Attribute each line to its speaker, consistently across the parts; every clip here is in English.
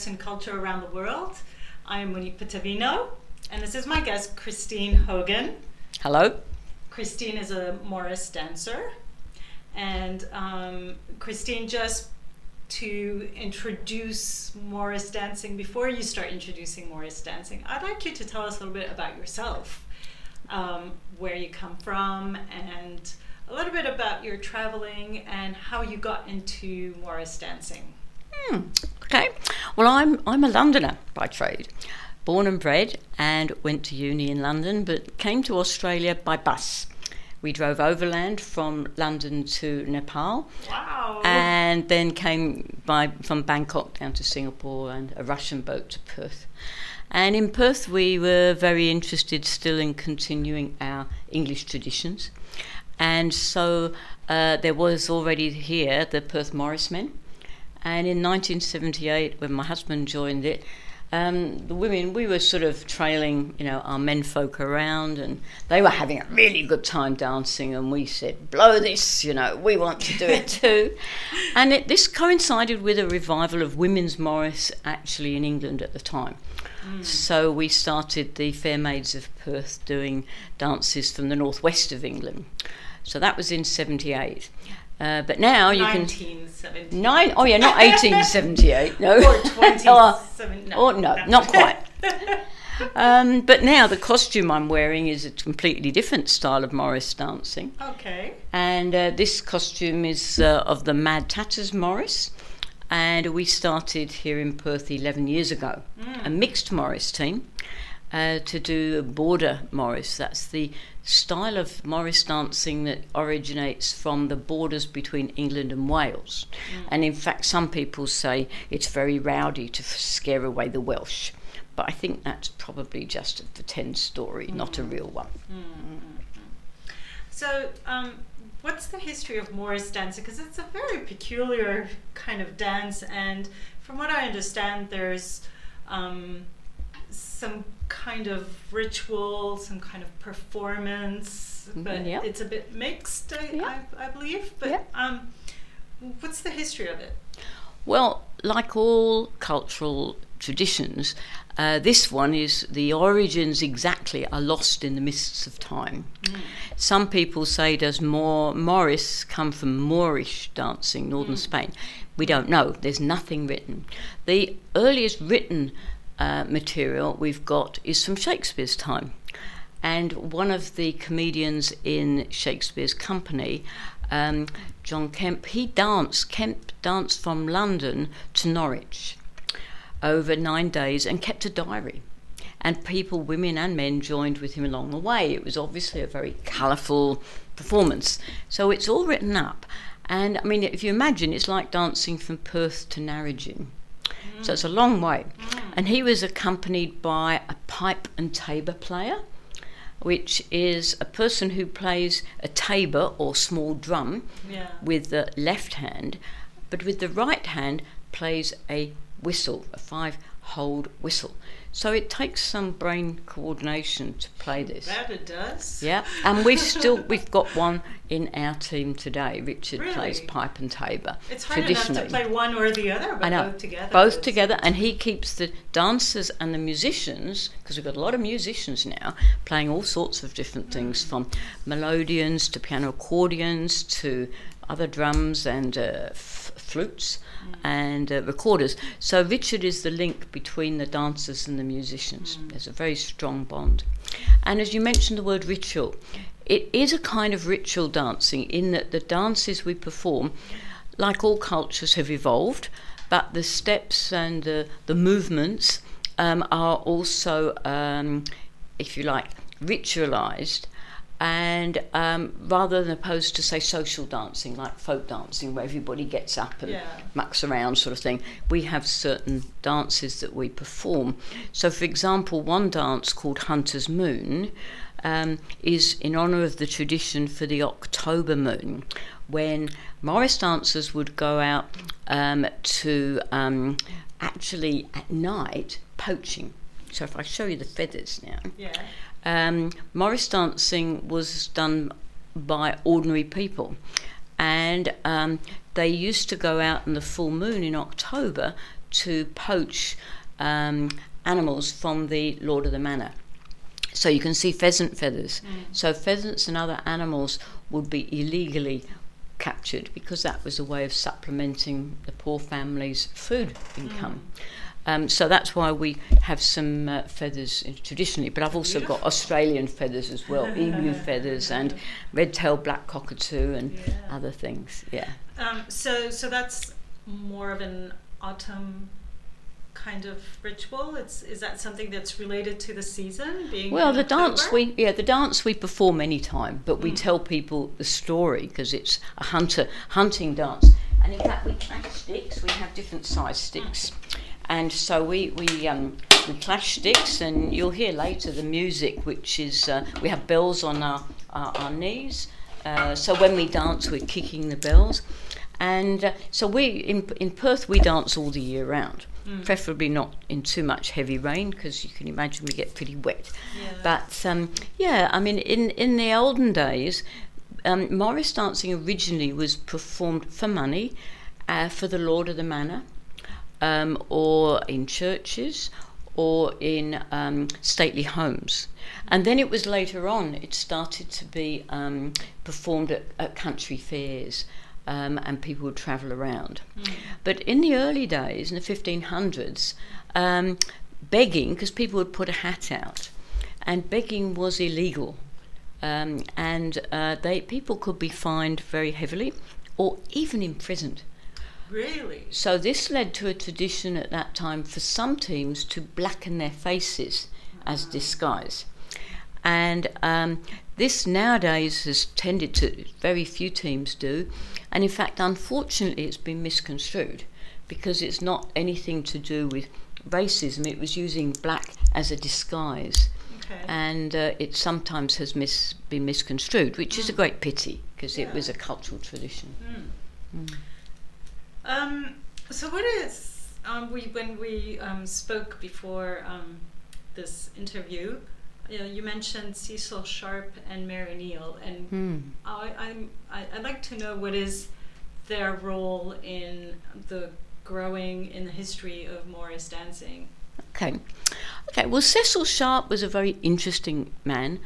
Speaker 1: Dance and Culture Around the World. I am Monique Pattavino, and this is my guest, Christine Hogan.
Speaker 2: Hello.
Speaker 1: Christine is a Morris dancer, and um, Christine, just to introduce Morris dancing, before you start introducing Morris dancing, I'd like you to tell us a little bit about yourself, um, where you come from, and a little bit about your traveling and how you got into Morris dancing.
Speaker 2: Hmm. Okay. Well, I'm I'm a Londoner by trade, born and bred, and went to uni in London, but came to Australia by bus. We drove overland from London to Nepal.
Speaker 1: Wow.
Speaker 2: And then came by from Bangkok down to Singapore and a Russian boat to Perth. And in Perth, we were very interested still in continuing our English traditions. And so uh, there was already here the Perth Morris Men. And in 1978, when my husband joined it, um, the women, we were sort of trailing, you know, our men folk around, and they were having a really good time dancing. And we said, "Blow this, you know, we want to do it too." and it, this coincided with a revival of women's Morris actually in England at the time. Mm. So we started the Fair Maids of Perth doing dances from the northwest of England. So that was in 78. Uh, but now you can. Nine, oh yeah, not 1878, no.
Speaker 1: Or 27,
Speaker 2: no. Or no, no. not quite. um, but now the costume I'm wearing is a completely different style of Morris dancing.
Speaker 1: Okay.
Speaker 2: And uh, this costume is uh, of the Mad Tatters Morris. And we started here in Perth 11 years ago, mm. a mixed Morris team uh, to do border Morris. That's the style of Morris dancing that originates from the borders between England and Wales. Mm. And in fact, some people say it's very rowdy to scare away the Welsh. But I think that's probably just a pretend story, mm. not a real one.
Speaker 1: Mm. So, um, what's the history of Morris dancing? Because it's a very peculiar kind of dance, and from what I understand, there's um, some kind of ritual, some kind of performance, mm-hmm, but it's a bit mixed, I. I, I believe. But um, what's the history of it?
Speaker 2: Well, like all cultural traditions, uh, this one is the origins exactly are lost in the mists of time. Mm. Some people say does more Morris come from Moorish dancing, northern mm. Spain? We don't know. There's nothing written. The earliest written uh, material we've got is from Shakespeare's time. And one of the comedians in Shakespeare's company, um, John Kemp, he danced, Kemp danced from London to Norwich over nine days and kept a diary. And people, women and men, joined with him along the way. It was obviously a very colourful performance. So it's all written up. And I mean, if you imagine, it's like dancing from Perth to Narrogin. So it's a long way. And he was accompanied by a pipe and tabor player, which is a person who plays a tabor or small drum yeah. with the left hand, but with the right hand plays a whistle, a five hold whistle. So it takes some brain coordination to play this.
Speaker 1: That it does.
Speaker 2: Yeah, and we've still we've got one in our team today. Richard
Speaker 1: really?
Speaker 2: plays pipe and tabor.
Speaker 1: It's hard enough to play one or the other, but
Speaker 2: I know,
Speaker 1: both together.
Speaker 2: Both together, and he keeps the dancers and the musicians because we've got a lot of musicians now playing all sorts of different things, mm. from melodeons to piano accordions to other drums and uh, f- flutes and uh, recorders. So Richard is the link between the dancers and the musicians. Mm. There's a very strong bond. And as you mentioned the word ritual, it is a kind of ritual dancing in that the dances we perform, like all cultures, have evolved, but the steps and uh, the movements um, are also, um, if you like, ritualized and um, rather than opposed to say social dancing like folk dancing where everybody gets up and yeah. mucks around sort of thing we have certain dances that we perform. So for example one dance called hunter's moon um, is in honour of the tradition for the october moon when morris dancers would go out um, to um, actually at night poaching. So if i show you the feathers now.
Speaker 1: Yeah
Speaker 2: um, Morris dancing was done by ordinary people, and um, they used to go out in the full moon in October to poach um, animals from the Lord of the Manor. So you can see pheasant feathers.
Speaker 1: Mm.
Speaker 2: So pheasants and other animals would be illegally captured because that was a way of supplementing the poor family's food income. Um, so that's why we have some uh, feathers traditionally, but I've also got Australian feathers as well, emu feathers and red-tailed black cockatoo and
Speaker 1: Yeah.
Speaker 2: other things. Yeah.
Speaker 1: Um, so, so that's more of an autumn kind of ritual. It's is that something that's related to the season being?
Speaker 2: Well, the dance we yeah the dance we perform any time, but we
Speaker 1: Mm.
Speaker 2: tell people the story because it's a hunter hunting dance. And in fact, we clash sticks. We have different size sticks, and so we we um, we clash sticks, and you'll hear later the music, which is uh, we have bells on our our, our knees. Uh, so when we dance, we're kicking the bells, and uh, so we in in Perth we dance all the year round.
Speaker 1: Mm.
Speaker 2: Preferably not in too much heavy rain because you can imagine we get pretty wet.
Speaker 1: Yeah.
Speaker 2: But um, yeah, I mean, in, in the olden days, um, Morris dancing originally was performed for money uh, for the Lord of the Manor, um, or in churches, or in um, stately homes. And then it was later on, it started to be um, performed at, at country fairs. Um, and people would travel around.
Speaker 1: Mm.
Speaker 2: But in the early days, in the 1500s, um, begging, because people would put a hat out, and begging was illegal. Um, and uh, they, people could be fined very heavily or even imprisoned.
Speaker 1: Really?
Speaker 2: So this led to a tradition at that time for some teams to blacken their faces as disguise. And um, this nowadays has tended to, very few teams do, and in fact, unfortunately, it's been misconstrued because it's not anything to do with racism, it was using black as a disguise.
Speaker 1: Okay.
Speaker 2: And uh, it sometimes has mis- been misconstrued, which is a great pity because it was a cultural tradition.
Speaker 1: Mm. Um, so what is um, we when we um, spoke before um, this interview? You, know, you mentioned Cecil Sharp and Mary Neal, and
Speaker 2: Hmm.
Speaker 1: I, I'm, I, I'd like to know what is their role in the growing in the history of Morris dancing.
Speaker 2: Okay. Okay, well, Cecil Sharp was a very interesting man.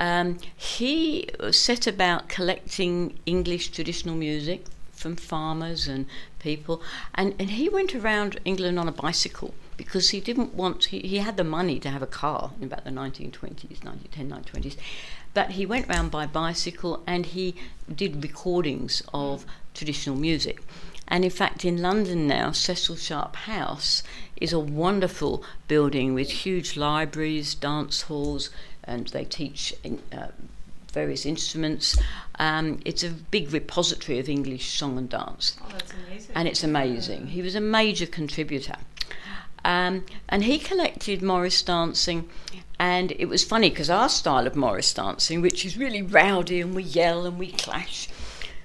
Speaker 2: Um, he set about collecting English traditional music from farmers and people, and, and he went around England on a bicycle because he didn't want, he, he had the money to have a car in about the 1920s, 1910, 1920s, but he went around by bicycle and he did recordings of traditional music. And in fact, in London now, Cecil Sharp House is a wonderful building with huge libraries, dance halls, and they teach in, uh, various instruments. Um, it's a big repository of English song and dance,
Speaker 1: Oh, that's amazing.
Speaker 2: and it's amazing. He was a major contributor. Um, and he collected Morris dancing, and it was funny because our style of Morris dancing, which is really rowdy and we yell and we clash,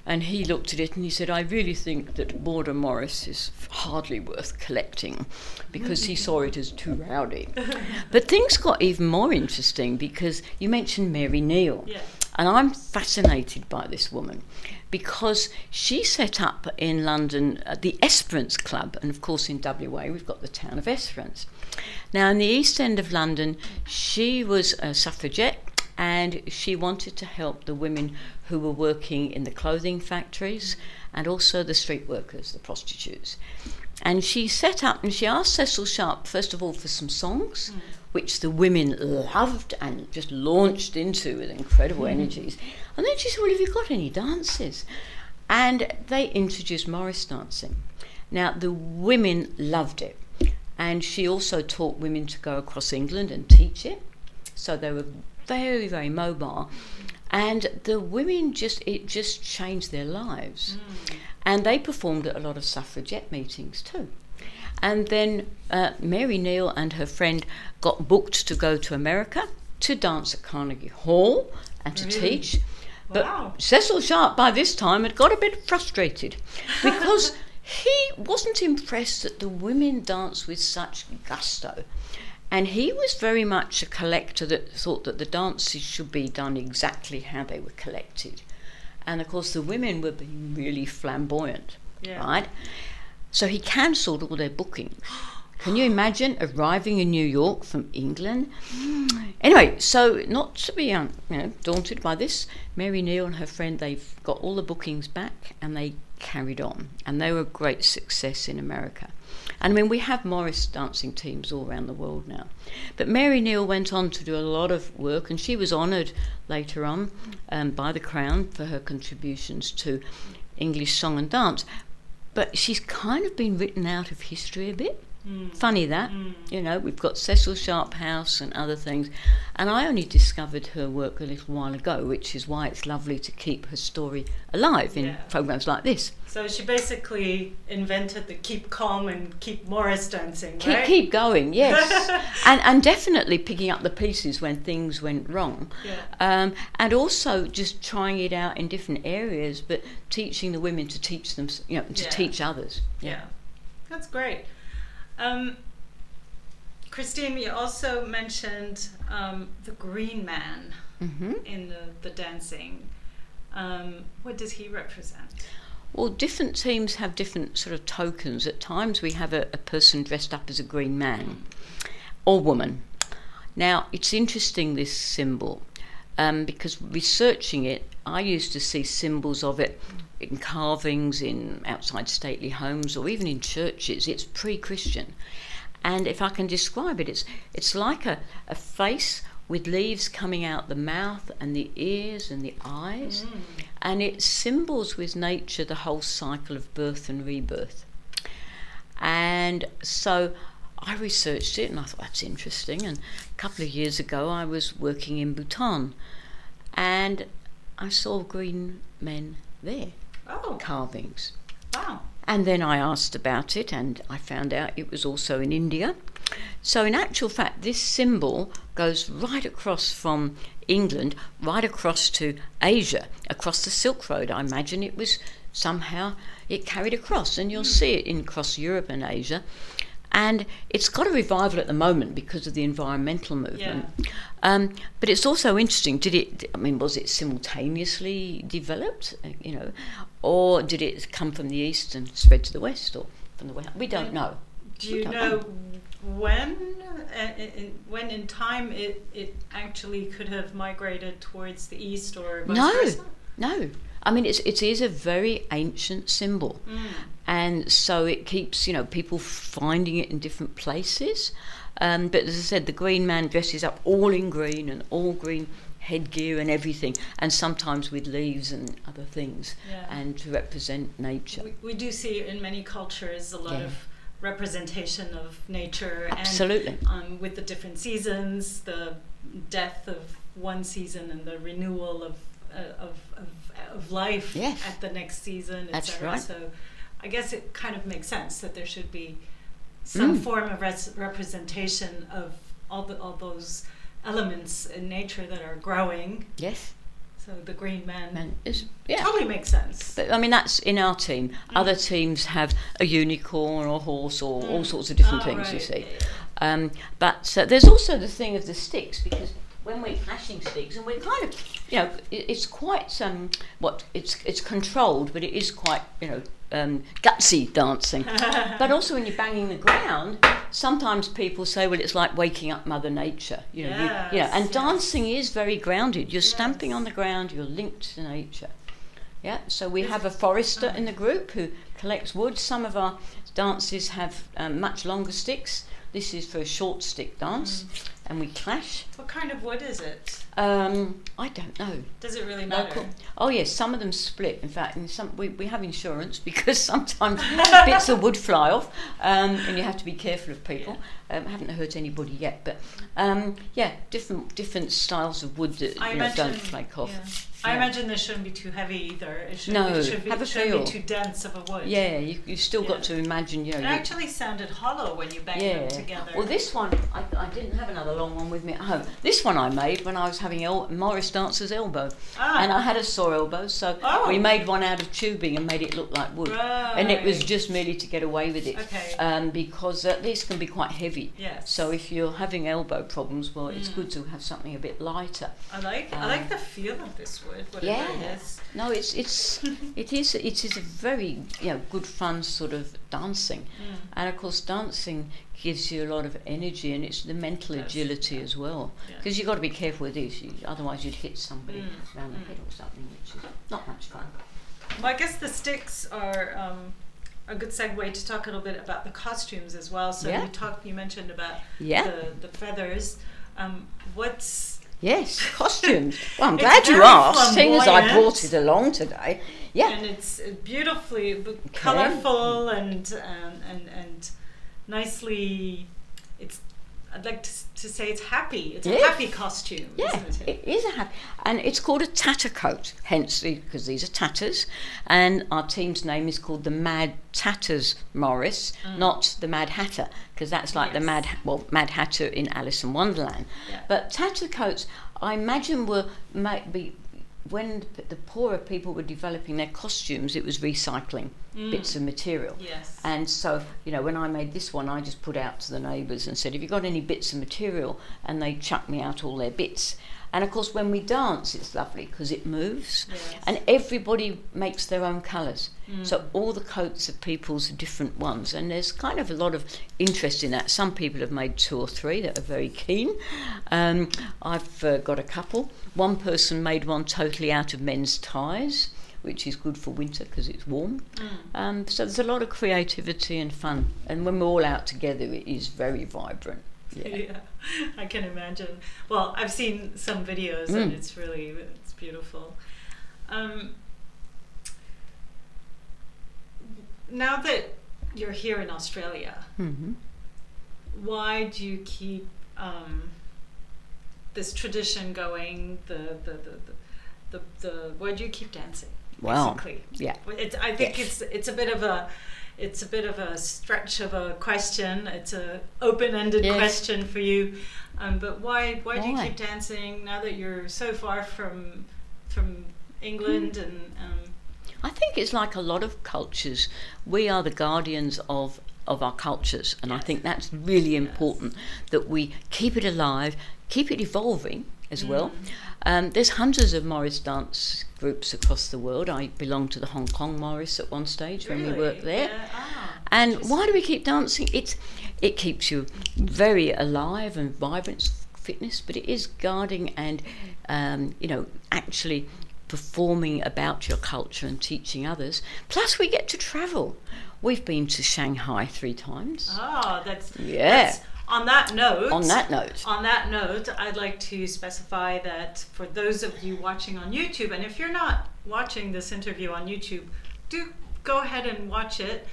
Speaker 2: and he looked at it and he said, I really think that Border Morris is hardly worth collecting because he saw it as too rowdy. but things got even more interesting because you mentioned Mary Neal.
Speaker 1: Yeah.
Speaker 2: And I'm fascinated by this woman because she set up in London uh, the Esperance Club, and of course in WA we've got the town of Esperance. Now, in the East End of London, she was a suffragette and she wanted to help the women who were working in the clothing factories and also the street workers, the prostitutes. And she set up and she asked Cecil Sharp, first of all, for some songs, which the women loved and just launched into with incredible hmm. energies. And then she said, Well, have you got any dances? And they introduced Morris dancing. Now, the women loved it. And she also taught women to go across England and teach it. So they were very, very mobile. And the women just, it just changed their lives. Hmm. And they performed at a lot of suffragette meetings too. And then uh, Mary Neal and her friend got booked to go to America to dance at Carnegie Hall and to
Speaker 1: Really?
Speaker 2: teach. But
Speaker 1: Wow.
Speaker 2: Cecil Sharp by this time had got a bit frustrated because he wasn't impressed that the women danced with such gusto. And he was very much a collector that thought that the dances should be done exactly how they were collected. And of course, the women were being really flamboyant,
Speaker 1: Yeah.
Speaker 2: right? So he cancelled all their bookings. Can you imagine arriving in New York from England? Anyway, so not to be um, you know daunted by this, Mary Neal and her friend they've got all the bookings back and they carried on, and they were a great success in America. And I mean, we have Morris dancing teams all around the world now. But Mary Neal went on to do a lot of work, and she was honoured later on um, by the Crown for her contributions to English song and dance. But she's kind of been written out of history a bit. Mm. Funny that, mm. you know, we've got Cecil Sharp House and other things. And I only discovered her work a little while ago, which is why it's lovely to keep her story alive in yeah. programs like this.
Speaker 1: So she basically invented the keep calm and keep Morris dancing,
Speaker 2: keep,
Speaker 1: right?
Speaker 2: Keep going, yes. and, and definitely picking up the pieces when things went wrong.
Speaker 1: Yeah.
Speaker 2: Um, and also just trying it out in different areas, but teaching the women to teach them, you know, to yeah. teach others.
Speaker 1: yeah. That's great. Um, Christine, you also mentioned um, the Green Man
Speaker 2: mm-hmm.
Speaker 1: in the, the dancing. Um, what does he represent?
Speaker 2: Well, different teams have different sort of tokens. At times, we have a, a person dressed up as a green man or woman. Now, it's interesting this symbol um, because researching it, I used to see symbols of it in carvings in outside stately homes or even in churches. It's pre-Christian, and if I can describe it, it's it's like a, a face with leaves coming out the mouth and the ears and the eyes, mm. and it symbols with nature the whole cycle of birth and rebirth. And so I researched it and I thought that's interesting. And a couple of years ago, I was working in Bhutan and I saw green men there,
Speaker 1: oh.
Speaker 2: carvings.
Speaker 1: Wow.
Speaker 2: And then I asked about it and I found out it was also in India. So, in actual fact, this symbol goes right across from England, right across to Asia, across the Silk Road. I imagine it was somehow it carried across, and you'll mm. see it in across Europe and Asia and it's got a revival at the moment because of the environmental movement.
Speaker 1: Yeah.
Speaker 2: Um, but it's also interesting. Did it? I mean, was it simultaneously developed? You know, or did it come from the east and spread to the west, or from the west? We don't know.
Speaker 1: Do you know, know, when, uh, in, when in time it it actually could have migrated towards the east or vice
Speaker 2: no,
Speaker 1: versa?
Speaker 2: no. I mean, it's, it is a very ancient symbol.
Speaker 1: Mm.
Speaker 2: And so it keeps, you know, people finding it in different places. Um, but as I said, the green man dresses up all in green and all green headgear and everything, and sometimes with leaves and other things,
Speaker 1: yeah.
Speaker 2: and to represent nature.
Speaker 1: We, we, do see in many cultures a lot yeah. of representation of nature.
Speaker 2: Absolutely.
Speaker 1: And, um, with the different seasons, the death of one season and the renewal of, uh, of, of of life
Speaker 2: yes.
Speaker 1: at the next season. etc.
Speaker 2: That's right.
Speaker 1: So I guess it kind of makes sense that there should be some
Speaker 2: mm.
Speaker 1: form of res- representation of all the all those elements in nature that are growing.
Speaker 2: Yes.
Speaker 1: So the green man,
Speaker 2: man is yeah
Speaker 1: totally makes sense.
Speaker 2: But I mean that's in our team. Mm. Other teams have a unicorn or a horse or mm. all sorts of different
Speaker 1: oh,
Speaker 2: things.
Speaker 1: Right.
Speaker 2: You see. Um, but uh, there's also the thing of the sticks because when we're clashing sticks, and we're kind of, you know, it, it's quite um, what it's it's controlled, but it is quite, you know, um, gutsy dancing. but also when you're banging the ground, sometimes people say, well, it's like waking up Mother Nature. You know,
Speaker 1: yes,
Speaker 2: you, you know, and
Speaker 1: yes.
Speaker 2: dancing is very grounded. You're
Speaker 1: yes.
Speaker 2: stamping on the ground. You're linked to nature. Yeah. So we have a forester in the group who collects wood. Some of our dances have um, much longer sticks. This is for a short stick dance, mm. and we clash.
Speaker 1: What kind of wood is it?
Speaker 2: Um, I don't know.
Speaker 1: Does it really matter?
Speaker 2: Local. Oh yes, some of them split. In fact, in some we, we have insurance because sometimes bits of wood fly off, um, and you have to be careful of people.
Speaker 1: Yeah.
Speaker 2: Um, I haven't hurt anybody yet, but um, yeah, different different styles of wood that
Speaker 1: I
Speaker 2: you know, don't flake off.
Speaker 1: Yeah. I imagine this shouldn't be too heavy either. It should,
Speaker 2: no,
Speaker 1: it should be,
Speaker 2: have a
Speaker 1: shouldn't
Speaker 2: feel.
Speaker 1: be too dense of a wood.
Speaker 2: Yeah, you you still
Speaker 1: Yeah.
Speaker 2: got to imagine. You know,
Speaker 1: It actually sounded hollow when you banged
Speaker 2: yeah.
Speaker 1: them together.
Speaker 2: Well, this one I, I didn't have another long one with me at home. This one I made when I was having el- Morris Dancer's elbow,
Speaker 1: ah,
Speaker 2: and I had a sore elbow, so
Speaker 1: Oh.
Speaker 2: we made one out of tubing and made it look like wood. And it was just merely to get away with it,
Speaker 1: Okay.
Speaker 2: um, because uh, these can be quite heavy.
Speaker 1: yes.
Speaker 2: So if you're having elbow problems, well, it's
Speaker 1: Mm.
Speaker 2: good to have something a bit lighter.
Speaker 1: I like I
Speaker 2: um,
Speaker 1: like the feel of this to whatever
Speaker 2: Yeah.
Speaker 1: it is.
Speaker 2: No, it's it's it is it is a very you know good fun sort of dancing,
Speaker 1: Mm.
Speaker 2: and of course dancing gives you a lot of energy and it's the mental
Speaker 1: Yes,
Speaker 2: agility
Speaker 1: yeah.
Speaker 2: as well
Speaker 1: Yeah.
Speaker 2: because you've got to be careful with this you, otherwise you'd hit somebody
Speaker 1: Mm,
Speaker 2: around the
Speaker 1: mm.
Speaker 2: head or something which is not much fun
Speaker 1: Well, I guess the sticks are um, a good segue to talk a little bit about the costumes as well. So
Speaker 2: Yeah.
Speaker 1: you talked, you mentioned about
Speaker 2: Yeah.
Speaker 1: the, the feathers. Um, what's
Speaker 2: yes costumes well i'm glad you asked. seeing as i brought it along today yeah.
Speaker 1: And it's uh, beautifully b- colorful and, um, and and nicely. It's I'd like to, to say it's happy. It's
Speaker 2: Yeah.
Speaker 1: a happy costume,
Speaker 2: Yeah,
Speaker 1: isn't it?
Speaker 2: it is a happy, and it's called a tatter coat. Hence, because these are tatters, and our team's name is called the Mad Tatters Morris, not the Mad Hatter, because that's like the
Speaker 1: Mm.
Speaker 2: Mad well Mad Hatter in Alice in Wonderland.
Speaker 1: Yeah.
Speaker 2: But tatter coats, I imagine, were might be when the poorer people were developing their costumes. It was recycling
Speaker 1: Mm.
Speaker 2: bits of material.
Speaker 1: Yes.
Speaker 2: And so, you know, when I made this one, I just put out to the neighbours and said, Have you got any bits of material? And they chucked me out all their bits. And of course, when we dance, it's lovely because it moves.
Speaker 1: Yes.
Speaker 2: And everybody makes their own colours.
Speaker 1: Mm.
Speaker 2: So all the coats of people's are different ones. And there's kind of a lot of interest in that. Some people have made two or three that are very keen. Um, I've uh, got a couple. One person made one totally out of men's ties. Which is good for winter because it's warm.
Speaker 1: Mm.
Speaker 2: Um, so there's a lot of creativity and fun, and when we're all out together, it is very vibrant. Yeah.
Speaker 1: Yeah, I can imagine. Well, I've seen some videos and
Speaker 2: Mm.
Speaker 1: it's really it's beautiful. Um, now that you're here in Australia,
Speaker 2: hmm
Speaker 1: why do you keep um, this tradition going? The the, the, the the the why do you keep dancing?
Speaker 2: Wow.
Speaker 1: Basically,
Speaker 2: Yeah.
Speaker 1: it's, I think
Speaker 2: Yes.
Speaker 1: it's it's a bit of a it's a bit of a stretch of a question. It's a open-ended
Speaker 2: Yes.
Speaker 1: question for you. Um, but why why do you keep dancing now that you're so far from from England
Speaker 2: Hmm.
Speaker 1: and um,
Speaker 2: I think it's like a lot of cultures. We are the guardians of of our cultures, and I think that's really important that we keep it alive, keep it evolving as well. Um, there's hundreds of Morris dance groups across the world. I belonged to the Hong Kong Morris at one stage when we worked there.
Speaker 1: Yeah, ah,
Speaker 2: And why do we keep dancing? It's it keeps you very alive and vibrant, fitness, but it is guarding and um, you know actually performing about your culture and teaching others. Plus, we get to travel. We've been to Shanghai three times.
Speaker 1: Oh, that's
Speaker 2: Yeah.
Speaker 1: that's- on that note.
Speaker 2: On that note,
Speaker 1: On that note, I'd like to specify that for those of you watching on YouTube, and if you're not watching this interview on YouTube, do go ahead and watch it.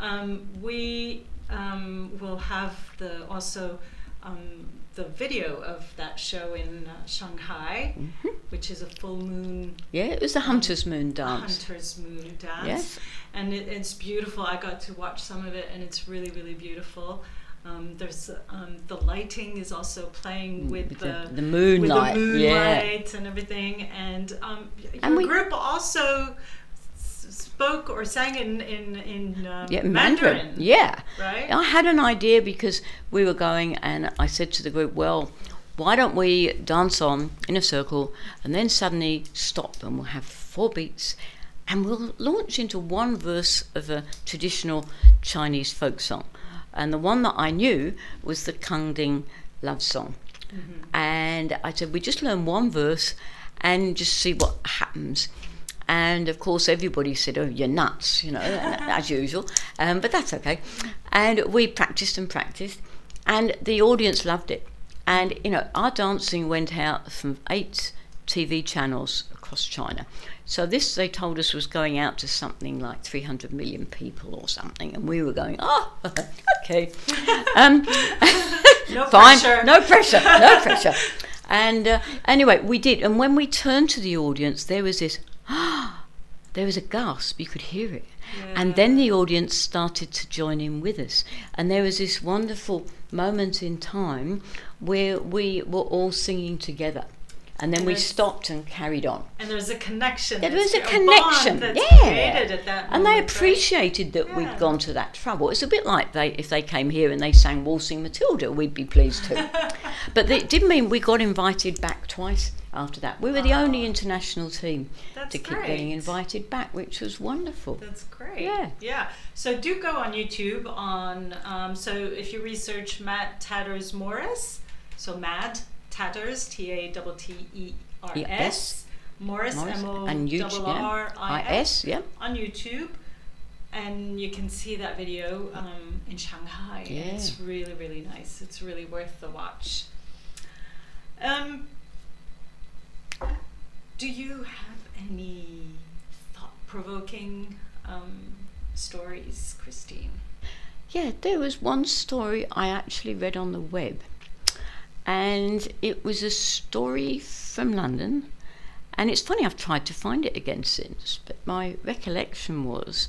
Speaker 1: Um, we um, will have the also um, the video of that show in uh, Shanghai,
Speaker 2: Mm-hmm.
Speaker 1: which is a full moon
Speaker 2: yeah, it was the Hunter's Moon dance.
Speaker 1: hunter's moon dance
Speaker 2: Yes.
Speaker 1: and it, it's beautiful i got to watch some of it and it's really really beautiful um, there's um, the lighting is also playing with,
Speaker 2: Mm, With
Speaker 1: the,
Speaker 2: the- the moonlight,
Speaker 1: with the
Speaker 2: yeah.
Speaker 1: moonlight and everything and um, y-
Speaker 2: And
Speaker 1: your
Speaker 2: we-
Speaker 1: group also spoke or sang in in in um,
Speaker 2: Yeah,
Speaker 1: Mandarin,
Speaker 2: Mandarin. Yeah.
Speaker 1: right
Speaker 2: I had an idea because we were going, and I said to the group, "Well, why don't we dance on in a circle, and then suddenly stop, and we'll have four beats, and we'll launch into one verse of a traditional Chinese folk song." And the one that I knew was the Kang Ding love song. And I said, we just learn one verse and just see what happens. And of course, everybody said, "Oh, you're nuts," you know, as usual. Um, but that's okay. And we practiced and practiced, and the audience loved it. And you know, our dancing went out from eight TV channels across China. So this, they told us, was going out to something like 300 million people or something, and we were going, "Oh, okay." Um,
Speaker 1: no
Speaker 2: Fine,
Speaker 1: pressure.
Speaker 2: no pressure, no pressure. And uh, anyway, we did. And when we turned to the audience, there was this, Ah, there was a gasp. You could hear it. And then the audience started to join in with us. And there was this wonderful moment in time where we were all singing together. And then
Speaker 1: And
Speaker 2: we stopped and carried on.
Speaker 1: And there's a connection.
Speaker 2: There was a
Speaker 1: bond
Speaker 2: connection,
Speaker 1: that's
Speaker 2: yeah.
Speaker 1: created at that
Speaker 2: And they
Speaker 1: moment, right?
Speaker 2: appreciated that
Speaker 1: Yeah.
Speaker 2: we'd gone to that trouble. It's a bit like they if they came here and they sang Waltzing Matilda, we'd be pleased too. but it didn't mean we got invited back twice after that. We were the only international team
Speaker 1: That's
Speaker 2: to keep
Speaker 1: great.
Speaker 2: getting invited back, which was wonderful.
Speaker 1: That's great.
Speaker 2: Yeah.
Speaker 1: Yeah. So do go on YouTube on um, so if you research Mad Tatters Morris, so Mad Tatters T A T T E R S. Morris
Speaker 2: Morris,
Speaker 1: M O
Speaker 2: and YouTube,
Speaker 1: double
Speaker 2: yeah.
Speaker 1: R I S
Speaker 2: yeah.
Speaker 1: on YouTube. And you can see that video um, in Shanghai.
Speaker 2: Yeah.
Speaker 1: It's really, really nice. It's really worth the watch. Um, do you have any thought provoking um, stories, Christine?
Speaker 2: Yeah, there was one story I actually read on the web, and it was a story from London. And it's funny, I've tried to find it again since, but my recollection was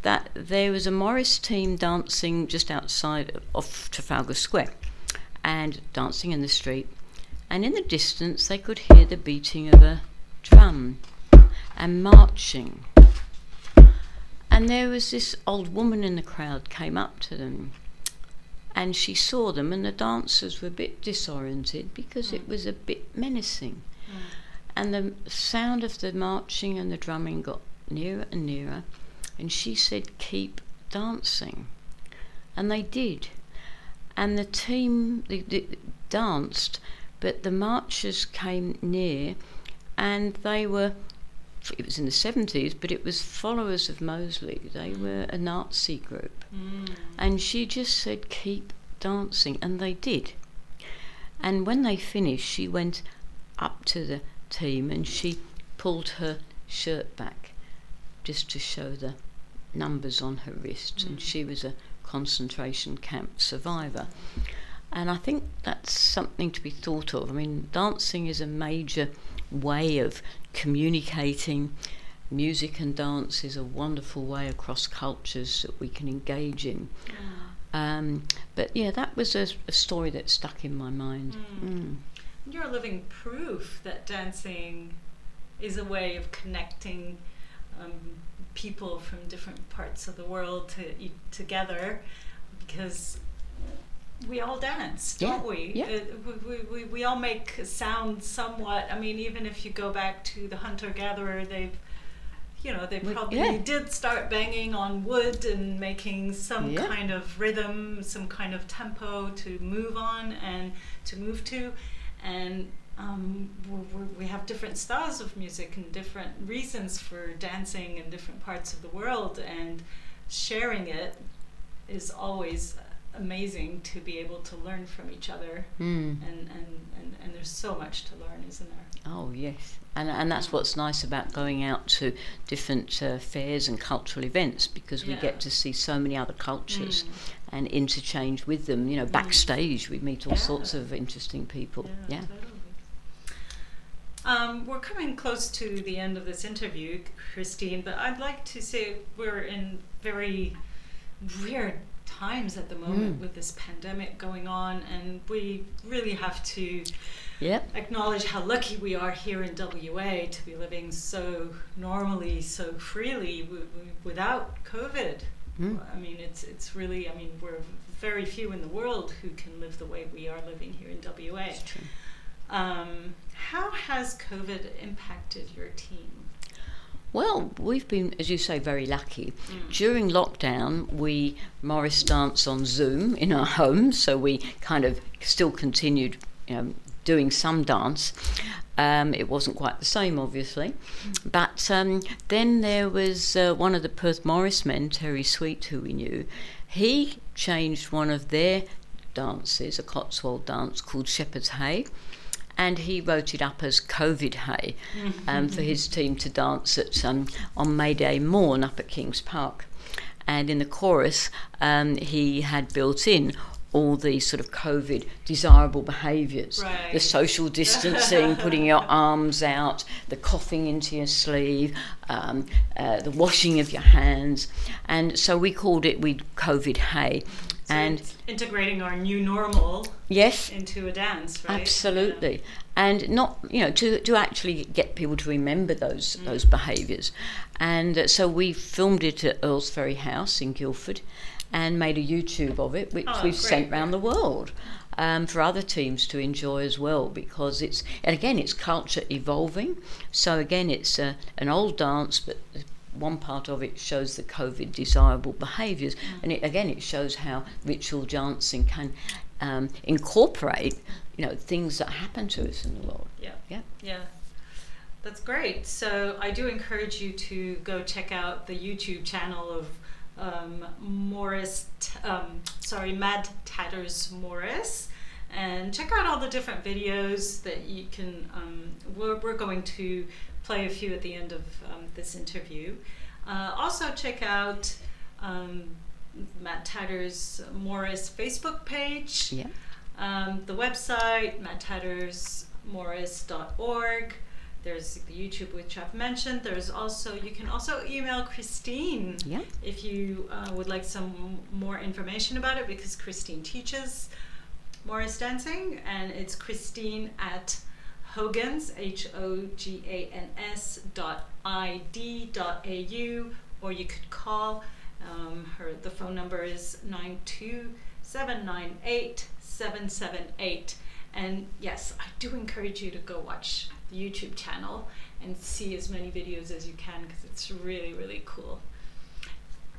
Speaker 2: that there was a Morris team dancing just outside of Trafalgar Square and dancing in the street. And in the distance, they could hear the beating of a drum and marching. And there was this old woman in the crowd came up to them and she saw them and the dancers were a bit disoriented because it mm. was a bit menacing. Mm. And the sound of the marching and the drumming got nearer and nearer and she said keep dancing. And they did. And the team they, they danced but the marchers came near and they were it was in the 70s, but it was followers of Mosley. They were a Nazi group.
Speaker 1: Mm.
Speaker 2: And she just said, keep dancing. And they did. And when they finished, she went up to the team and she pulled her shirt back just to show the numbers on her wrists. And she was a concentration camp survivor. And I think that's something to be thought of. I mean, dancing is a major way of communicating. Music and dance is a wonderful way across cultures that we can engage in. Um, but yeah, that was a, a story that stuck in my mind. Mm.
Speaker 1: You're a living proof that dancing is a way of connecting um, people from different parts of the world to together because we all dance, don't we?
Speaker 2: yeah.
Speaker 1: Uh, we, we, we? All make sound somewhat. I mean, even if you go back to the hunter gatherer, they've you know, they probably
Speaker 2: yeah.
Speaker 1: did start banging on wood and making some
Speaker 2: Yeah.
Speaker 1: kind of rhythm, some kind of tempo to move on and to move to. And um, we we have different styles of music and different reasons for dancing in different parts of the world, and sharing it is always amazing to be able to learn from each other.
Speaker 2: Mm.
Speaker 1: And, and, and, and there's so much to learn, isn't there?
Speaker 2: Oh yes, and and that's what's nice about going out to different uh, fairs and cultural events because we
Speaker 1: Yeah.
Speaker 2: get to see so many other cultures
Speaker 1: Mm.
Speaker 2: and interchange with them. You know, backstage we meet all sorts of interesting people. Yeah.
Speaker 1: totally. Um, we're coming close to the end of this interview, Christine, but I'd like to say we're in very weird times at the moment
Speaker 2: Mm.
Speaker 1: with this pandemic going on, and we really have to
Speaker 2: Yep.
Speaker 1: acknowledge how lucky we are here in WA to be living so normally, so freely w- w- without COVID.
Speaker 2: Mm.
Speaker 1: I mean, it's it's really. I mean, we're very few in the world who can live the way we are living here in WA. Um, how has COVID impacted your team?
Speaker 2: Well, we've been, as you say, very lucky.
Speaker 1: Mm.
Speaker 2: During lockdown, we Morris dance on Zoom in our homes, so we kind of still continued, you know, doing some dance. Um, it wasn't quite the same, obviously, but um, then there was uh, one of the Perth Morris men, Terry Sweet, who we knew. He changed one of their dances, a Cotswold dance called Shepherd's Hay, and he wrote it up as COVID Hay um, for his team to dance at um, on May Day morn up at Kings Park. And in the chorus, um, he had built in all the sort of COVID desirable behaviours the social distancing, putting your arms out, the coughing into your sleeve, um, uh, the washing of your hands. And so we called it we COVID Hay.
Speaker 1: So
Speaker 2: and
Speaker 1: integrating our new normal
Speaker 2: yes,
Speaker 1: into a dance, right?
Speaker 2: Absolutely. and not you know to, to actually get people to remember those mm. those behaviours. And uh, so we filmed it at Earl's Ferry House in Guildford, and made a YouTube of it, which oh, we've great. sent around the world. Um, for other teams to enjoy as well because it's and again it's culture evolving so again it's uh, an old dance but one part of it shows the COVID desirable behaviours, mm. and it, again, it shows how ritual dancing can um, incorporate, you know, things that happen to us in the world.
Speaker 1: Yeah. Yeah. Yeah. That's great. So I do encourage you to go check out the YouTube channel of um, Morris, um, sorry, Mad Tatters Morris, and check out all the different videos that you can. Um, we're, we're going to play a few at the end of um, this interview. Uh, also, check out um, Mad Tatters Morris Facebook page.
Speaker 2: Yeah.
Speaker 1: Um, the website, madtattersmorris.org. There's the YouTube, which I've mentioned. There's also, you can also email Christine
Speaker 2: yeah.
Speaker 1: if you uh, would like some more information about it because Christine teaches Morris dancing and it's Christine at Hogans, H O G A N S dot I D dot A U, or you could call um, her, the phone number is 92798 And yes, I do encourage you to go watch the YouTube channel and see as many videos as you can because it's really, really cool.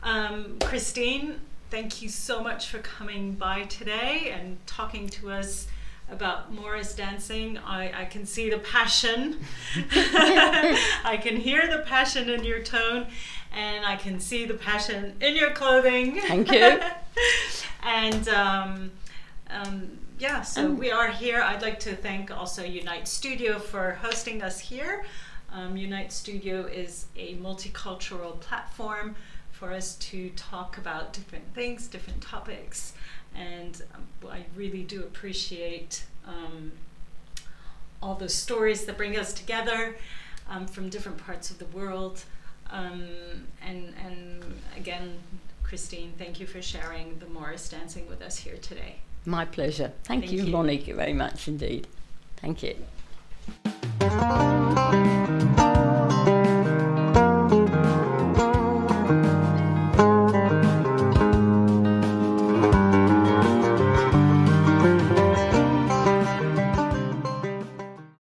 Speaker 1: Um, Christine, thank you so much for coming by today and talking to us about Morris dancing. I, I can see the passion. I can hear the passion in your tone and I can see the passion in your clothing.
Speaker 2: Thank you.
Speaker 1: and um, um, yeah, so um, we are here. I'd like to thank also Unite Studio for hosting us here. Um, Unite Studio is a multicultural platform for us to talk about different things, different topics, and um, I really do appreciate um, all the stories that bring us together from different parts of the world. Um, and, and again, Christine, thank you for sharing the Morris dancing with us here today.
Speaker 2: My pleasure. Thank, thank you, you, Monique, very much indeed. Thank you.